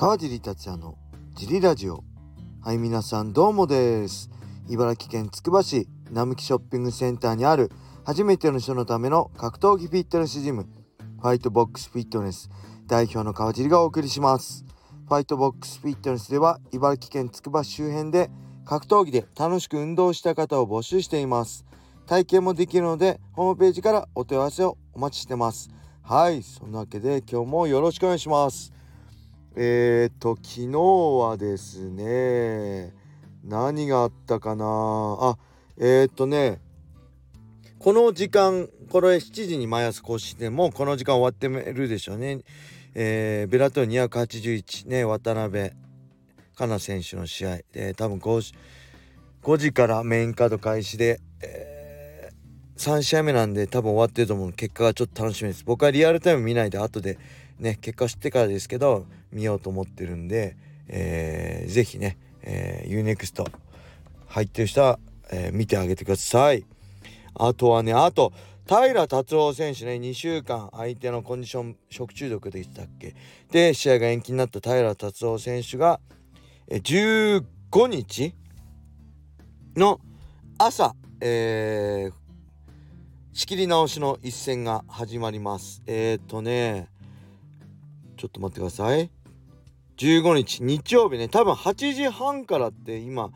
川尻達也のジリラジオ。はい皆さんどうもです。茨城県つくば市並木ショッピングセンターにある初めての人のための格闘技フィットネスジムファイトボックスフィットネス代表の川尻がお送りします。ファイトボックスフィットネスでは茨城県つくば市周辺で格闘技で楽しく運動した方を募集しています。体験もできるのでホームページからお問い合わせをお待ちしてます。はいそんなわけで今日もよろしくお願いします。えー、っと昨日はですね何があったかな？あえー、っとねこの時間これ7時に毎朝更新でもこの時間終わってるでしょうね。えー、ベラトル281ね渡辺香奈選手の試合で多分 5, 5時からメインカード開始で、えー3試合目なんで多分終わってると思う。結果がちょっと楽しみです。僕はリアルタイム見ないで後でね結果知ってからですけど見ようと思ってるんで、えー、ぜひね、えー、UNEXT 入ってる人は、えー、見てあげてください。あとはねあと平達郎選手ね2週間相手のコンディション食中毒でしたっけ？で試合が延期になった平達郎選手がえ15日の朝、えー、仕切り直しの一戦が始まります。えー、っとねちょっと待ってください。15日日曜日ね多分8時半からって今、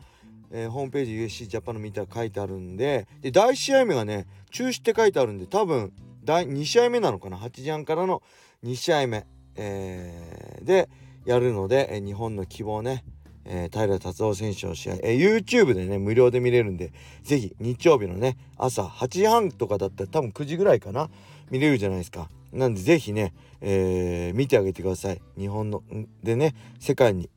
えー、ホームページ USC ジャパンの見たら書いてあるんでで第1試合目がね中止って書いてあるんで多分第2試合目なのかな？8時半からの2試合目、えー、でやるので、えー、日本の希望ねえー、平達夫選手の試合、えー、YouTube でね、無料で見れるんで、ぜひ日曜日のね、朝8時半とかだったら多分9時ぐらいかな、見れるじゃないですか。なんでぜひね、えー、見てあげてください。日本の、でね、世界に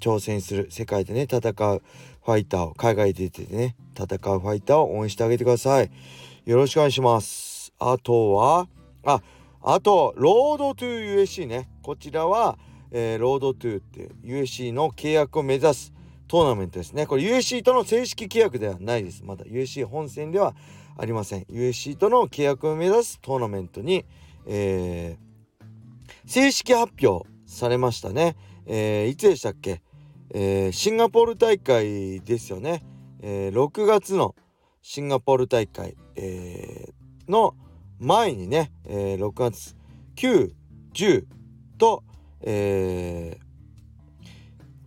挑戦する、世界でね、戦うファイターを、海外で出てね、戦うファイターを応援してあげてください。よろしくお願いします。あとは、あ、あと、 Road to UFC ね。こちらは、えー、ロードトゥーって USC の契約を目指すトーナメントですね。これ USC との正式契約ではないです。まだ USC 本戦ではありません。USC との契約を目指すトーナメントに、えー、正式発表されましたね。えー、いつでしたっけ、えー、シンガポール大会ですよね。え、6月のシンガポール大会、え、の前にね、え、6月9、10と、え、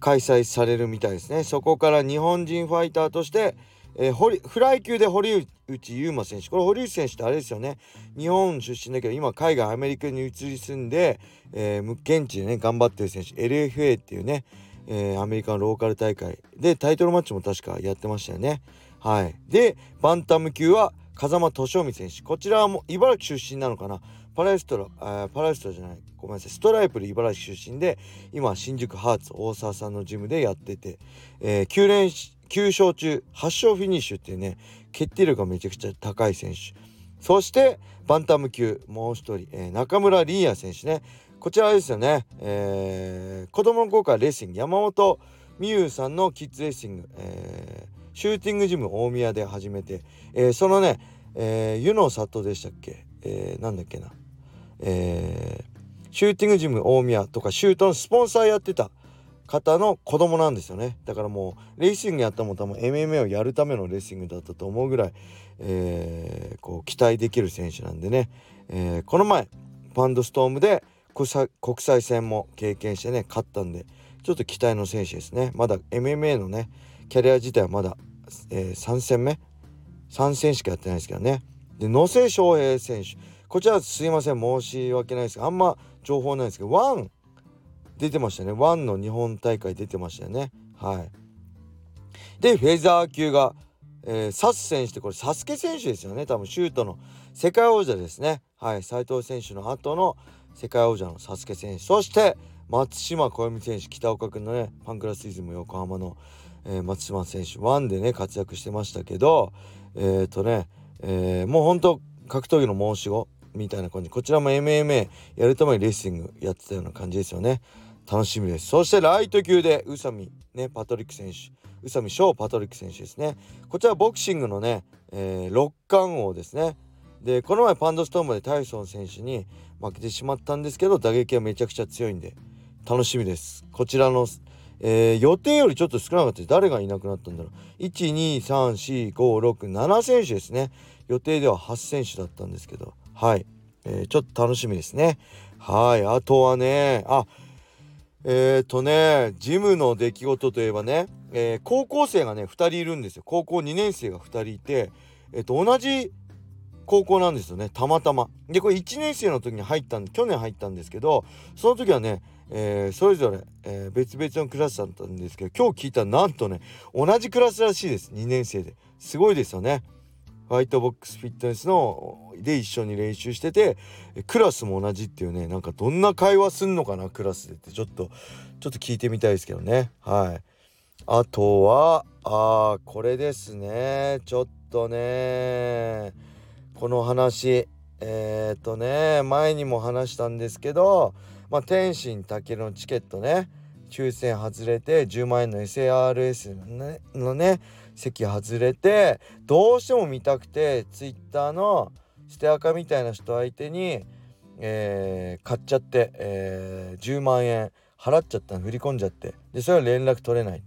開催されるみたいですねそこから日本人ファイターとして、えー、フライ級で堀内優馬選手。これ堀内選手ってあれですよね。日本出身だけど今海外アメリカに移り住んで、えー、現地でね頑張ってる選手。LFA っていうね、えー、アメリカのローカル大会。でタイトルマッチも確かやってましたよね。はい。でバンタム級は風間敏臣選手。こちらはもう茨城出身なのかな。パラエストラパラエストラじゃない。ごめんなさい。ストライプで茨城出身で今新宿ハーツ大沢さんのジムでやってて、えー、9連9勝中8勝フィニッシュっていうね決定力がめちゃくちゃ高い選手。そしてバンタム級もう一人、えー、中村凛也選手ね。こちらですよね、えー、子供の頃からレーシング山本美優さんのキッズレーシング、えー、シューティングジム大宮で始めて、えー、そのね、えー、湯の里でしたっけ、えー、なんだっけな？えー、シューティングジム大宮とかシュートのスポンサーやってた方の子供なんですよね。だからもうレーシングやったも多分 MMA をやるためのレーシングだったと思うぐらい、えー、こう期待できる選手なんでね、えー、この前パンドストームで国際戦も経験してね勝ったんでちょっと期待の選手ですね。まだ MMA のねキャリア自体はまだ、えー、3戦目？3戦しかやってないですけどね。で野瀬翔平選手。こちらすいません申し訳ないですけどあんま情報ないですけどワン出てましたね。ワンの日本大会出てましたよね。はい。でフェザー級が、えー、サス選手ってこれサスケ選手ですよね。多分シュートの世界王者ですね。はい。斉藤選手の後の世界王者のサスケ選手。そして松島小美選手北岡君のねパンクラスイズム横浜の、えー、松島選手。ワンでね活躍してましたけどえっ、ー、とね、えー、もうほんと格闘技の申し子。みたいな感じ。こちらも MMA やるためにレーシングやってたような感じですよね。楽しみです。そしてライト級で宇佐美ねパトリック選手。宇佐美翔パトリック選手ですね。こちらボクシングのね、えー、六冠王ですね。でこの前パンドストームでタイソン選手に負けてしまったんですけど打撃はめちゃくちゃ強いんで楽しみです。こちらの、えー、予定よりちょっと少なかった誰がいなくなったんだろう。1234567選手ですね。予定では8選手だったんですけど。はい、えー、ちょっと楽しみですね。はい。あとはねあえっ、ー、とねジムの出来事といえばね、えー、高校生がね2人いるんですよ。高校2年生が2人いてえっ、と同じ高校なんですよね。たまたま。でこれ1年生の時に入ったん去年入ったんですけどその時はねえー、それぞれ、えー、別々のクラスだったんですけど今日聞いたらなんとね同じクラスらしいです。2年生で。すごいですよね。ホワイトボックスフィットネスので一緒に練習しててクラスも同じっていうねなんかどんな会話すんのかなクラスでってちょっとちょっと聞いてみたいですけどね。はい。あとはあこれですね。ちょっとねこの話えー、っとね前にも話したんですけどまあ、天心健のチケットね抽選外れて10万円の SARS のねのね席外れてどうしても見たくて Twitter の捨て垢みたいな人相手に、えー、買っちゃって、えー、10万円払っちゃったの振り込んじゃって。でそれは連絡取れない。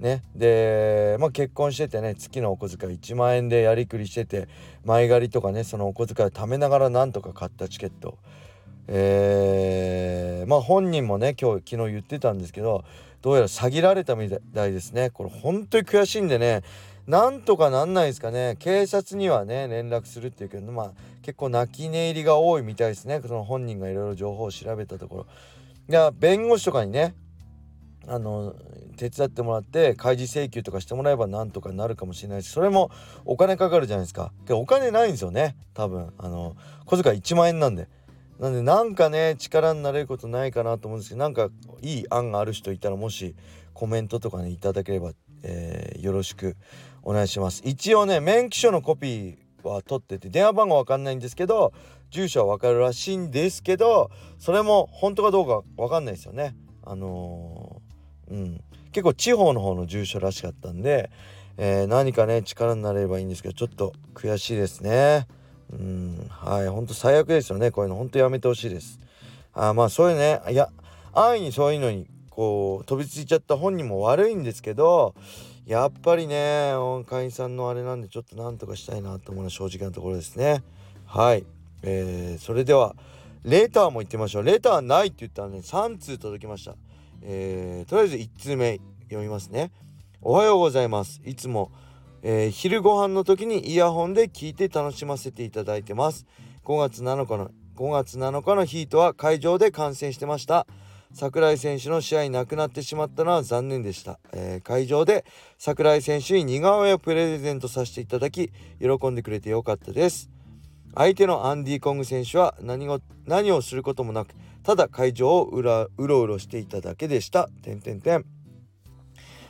ね、で、まあ、結婚しててね月のお小遣い1万円でやりくりしてて前借りとかねそのお小遣いを貯めながらなんとか買ったチケット。えー、まあ本人もね今日昨日言ってたんですけどどうやら詐欺られたみたいですね。これ本当に悔しいんでね。なんとかなんないですかね。警察にはね連絡するっていうけどまあ結構泣き寝入りが多いみたいですね。その本人がいろいろ情報を調べたところ。いや弁護士とかにねあの手伝ってもらって開示請求とかしてもらえばなんとかなるかもしれないしそれもお金かかるじゃないですか。お金ないんですよね。多分あの小遣い1万円なんで。なんでなんかね力になれることないかなと思うんですけどなんかいい案がある人いたらもしコメントとかねいただければ、えー、よろしくお願いします。一応ね免許証のコピーは取ってて電話番号わかんないんですけど住所はわかるらしいんですけどそれも本当かどうかわかんないですよね。あのー、うん。結構地方の方の住所らしかったんで、えー、何かね力になれればいいんですけどちょっと悔しいですね。うんはいほんと最悪ですよね。こういうのほんとやめてほしいです。あまあそういうねいや安易にそういうのにこう飛びついちゃった本人も悪いんですけどやっぱりね会員さんのあれなんでちょっとなんとかしたいなと思うのは正直なところですね。はい。えー、それではレターも行ってみましょう。レターないって言ったらね3通届きました。えー、とりあえず1通目読みますね。おはようございます。いつもえー、昼ご飯の時にイヤホンで聞いて楽しませていただいてます。5月7日の5月7日のヒートは会場で観戦してました。櫻井選手の試合なくなってしまったのは残念でした、えー、会場で櫻井選手に似顔絵をプレゼントさせていただき喜んでくれてよかったです。相手のアンディ・コング選手は何を何をすることもなくただ会場をうらうろうろしていただけでした。てんてんてん。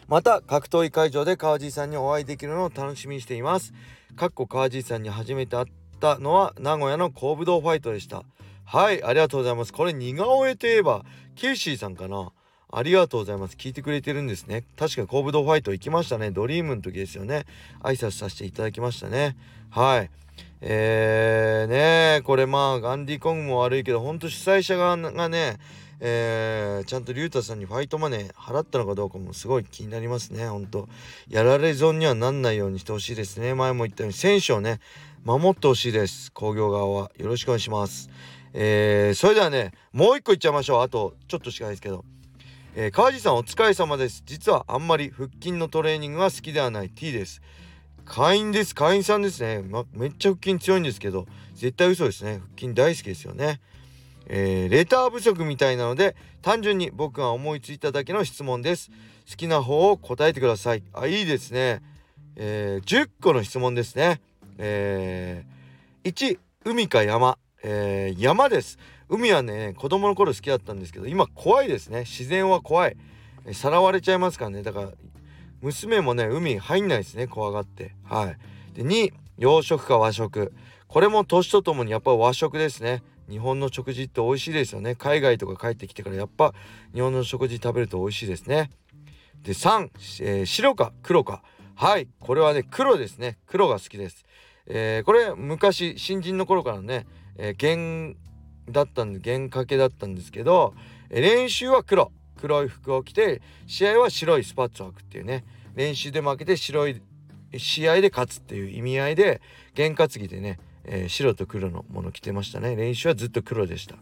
また格闘技会場で川地さんにお会いできるのを楽しみにしています。かっこ川地さんに初めて会ったのは名古屋の神武道ファイトでした。はいありがとうございます。これ似顔絵といえばケイシーさんかな。ありがとうございます。聞いてくれてるんですね。確かに神武道ファイト行きましたね。ドリームの時ですよね。挨拶させていただきましたね。はい。えー、ねこれまあガンディコングも悪いけどほんと主催者側がねえー、ちゃんと竜太さんにファイトマネー払ったのかどうかもすごい気になりますね、ほんと。やられ損にはなんないようにしてほしいですね。前も言ったように選手をね、守ってほしいです。工業側は。よろしくお願いします。えー、それではね、もう一個いっちゃいましょう。あと、ちょっとしかないですけど。えー、川地さんお疲れ様です。実はあんまり腹筋のトレーニングが好きではない T です。会員です。会員さんですね。ま、めっちゃ腹筋強いんですけど、絶対嘘ですね。腹筋大好きですよね。えー、レター不足みたいなので単純に僕が思いついただけの質問です。好きな方を答えてください。あいいですね、えー、10個の質問ですね、えー、1海か山、えー、山です。海はね子供の頃好きだったんですけど今怖いですね。自然は怖い。さらわれちゃいますからね。だから娘もね海入んないですね。怖がって。はい。で2洋食か和食。これも年とともにやっぱ和食ですね。日本の食事って美味しいですよね。海外とか帰ってきてからやっぱ日本の食事食べると美味しいですね。で3、えー、白か黒か。はいこれはね黒ですね。黒が好きです、えー、これ昔新人の頃からね、えー、だったんで原かけだったんですけどえ、練習は黒。黒い服を着て試合は白いスパッツを履くっていうね。練習で負けて白い試合で勝つっていう意味合いで験担ぎでね、えー、白と黒のもの着てましたね。練習はずっと黒でした。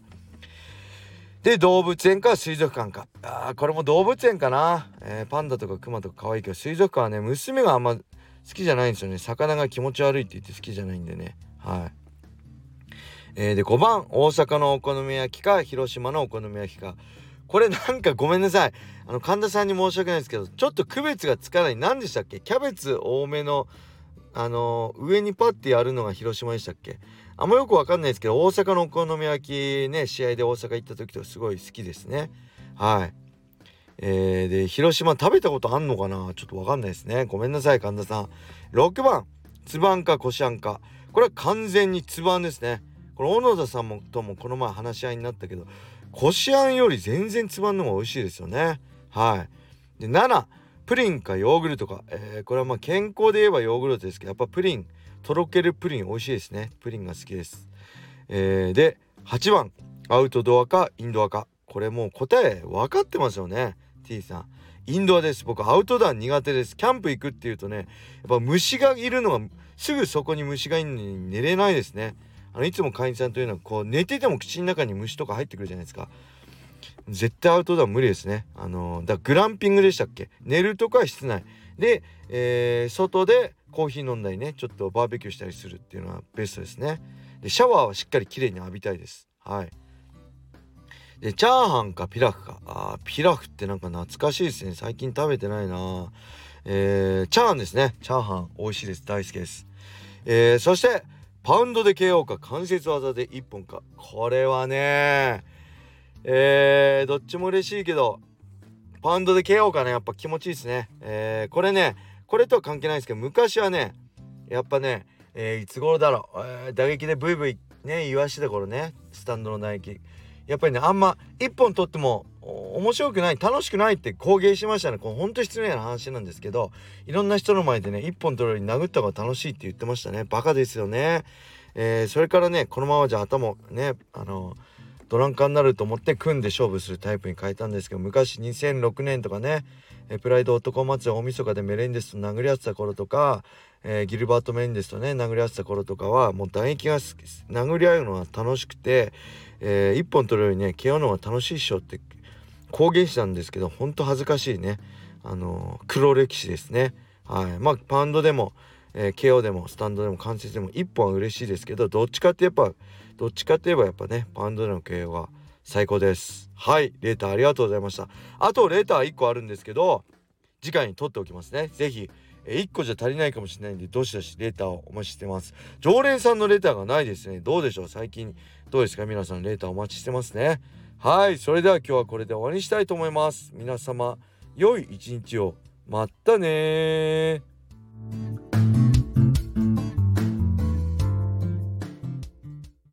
で動物園か水族館か。あこれも動物園かな、えー、パンダとかクマとか可愛いけど水族館はね娘があんま好きじゃないんですよね。魚が気持ち悪いって言って好きじゃないんでね。はい。えー、で5番。大阪のお好み焼きか広島のお好み焼きか。これなんかごめんなさい。あの神田さんに申し訳ないですけどちょっと区別がつかない。何でしたっけ？キャベツ多めのあの、上にパッてやるのが広島でしたっけ？あんまよくわかんないですけど大阪のお好み焼きね試合で大阪行った時とすごい好きですね。はい。えー、で広島食べたことあんのかな？ちょっとわかんないですね。ごめんなさい神田さん。6番。つばんかこしあんか。これは完全につばんですね。これ小野田さんもともこの前話し合いになったけどこしあんより全然つばんの方が美味しいですよね。はい。で7プリンかヨーグルトか、えー、これはまあ健康で言えばヨーグルトですけどやっぱプリンとろけるプリン美味しいですね。プリンが好きです、えー、で8番。アウトドアかインドアか。これもう答え分かってますよね。T さん。インドアです。僕アウトドア苦手です。キャンプ行くっていうとねやっぱ虫がいるのがすぐそこに虫がいるのに寝れないですね。あのいつも会員さんというのはこう寝てても口の中に虫とか入ってくるじゃないですか。絶対アウトドア無理ですね。あのー、だグランピングでしたっけ？寝るとか室内で、えー、外でコーヒー飲んだりねちょっとバーベキューしたりするっていうのはベストですね。でシャワーはしっかりきれいに浴びたいです。はい。でチャーハンかピラフか。あピラフってなんか懐かしいですね。最近食べてないな。えー、チャーハンですね。チャーハン美味しいです。大好きです。えー、そしてパウンドで KO か。関節技で1本か。これはねえー、どっちも嬉しいけどパウンドで KO かねやっぱ気持ちいいですね。えー、これねこれとは関係ないですけど昔はねやっぱね、えー、いつ頃だろう、えー、打撃でブイブイね言わしてた頃ね。スタンドの打撃。やっぱりねあんま1本取っても面白くない楽しくないって公言しましたね。これほんと失礼な話なんですけどいろんな人の前でね1本取るより殴った方が楽しいって言ってましたね。バカですよね。えー、それからねこのままじゃ頭ねあのドランカーになると思って組んで勝負するタイプに変えたんですけど昔2006年とかねえプライド男祭り大晦日でメレンデスと殴り合ってた頃とか、えー、ギルバート・メンデスとね殴り合ってた頃とかはもう打撃が殴り合うのが楽しくて、えー、1本取るよりね KO の方が楽しいっしょって公言したんですけどほんと恥ずかしいね。あのー、黒歴史ですね。はい。まあパウンドでも、えー、KO でもスタンドでも関節でも1本は嬉しいですけどどっちかってやっぱどっちかって言えばやっぱねパンドの KO は最高です。はいレーターありがとうございました。あとレーター1個あるんですけど次回に取っておきますね。是非1個じゃ足りないかもしれないんでどしどしレーターをお待ちしてます。常連さんのレーターがないですね。どうでしょう？最近どうですか？皆さんレーターお待ちしてますね。はいそれでは今日はこれで終わりにしたいと思います。皆様良い一日を。またね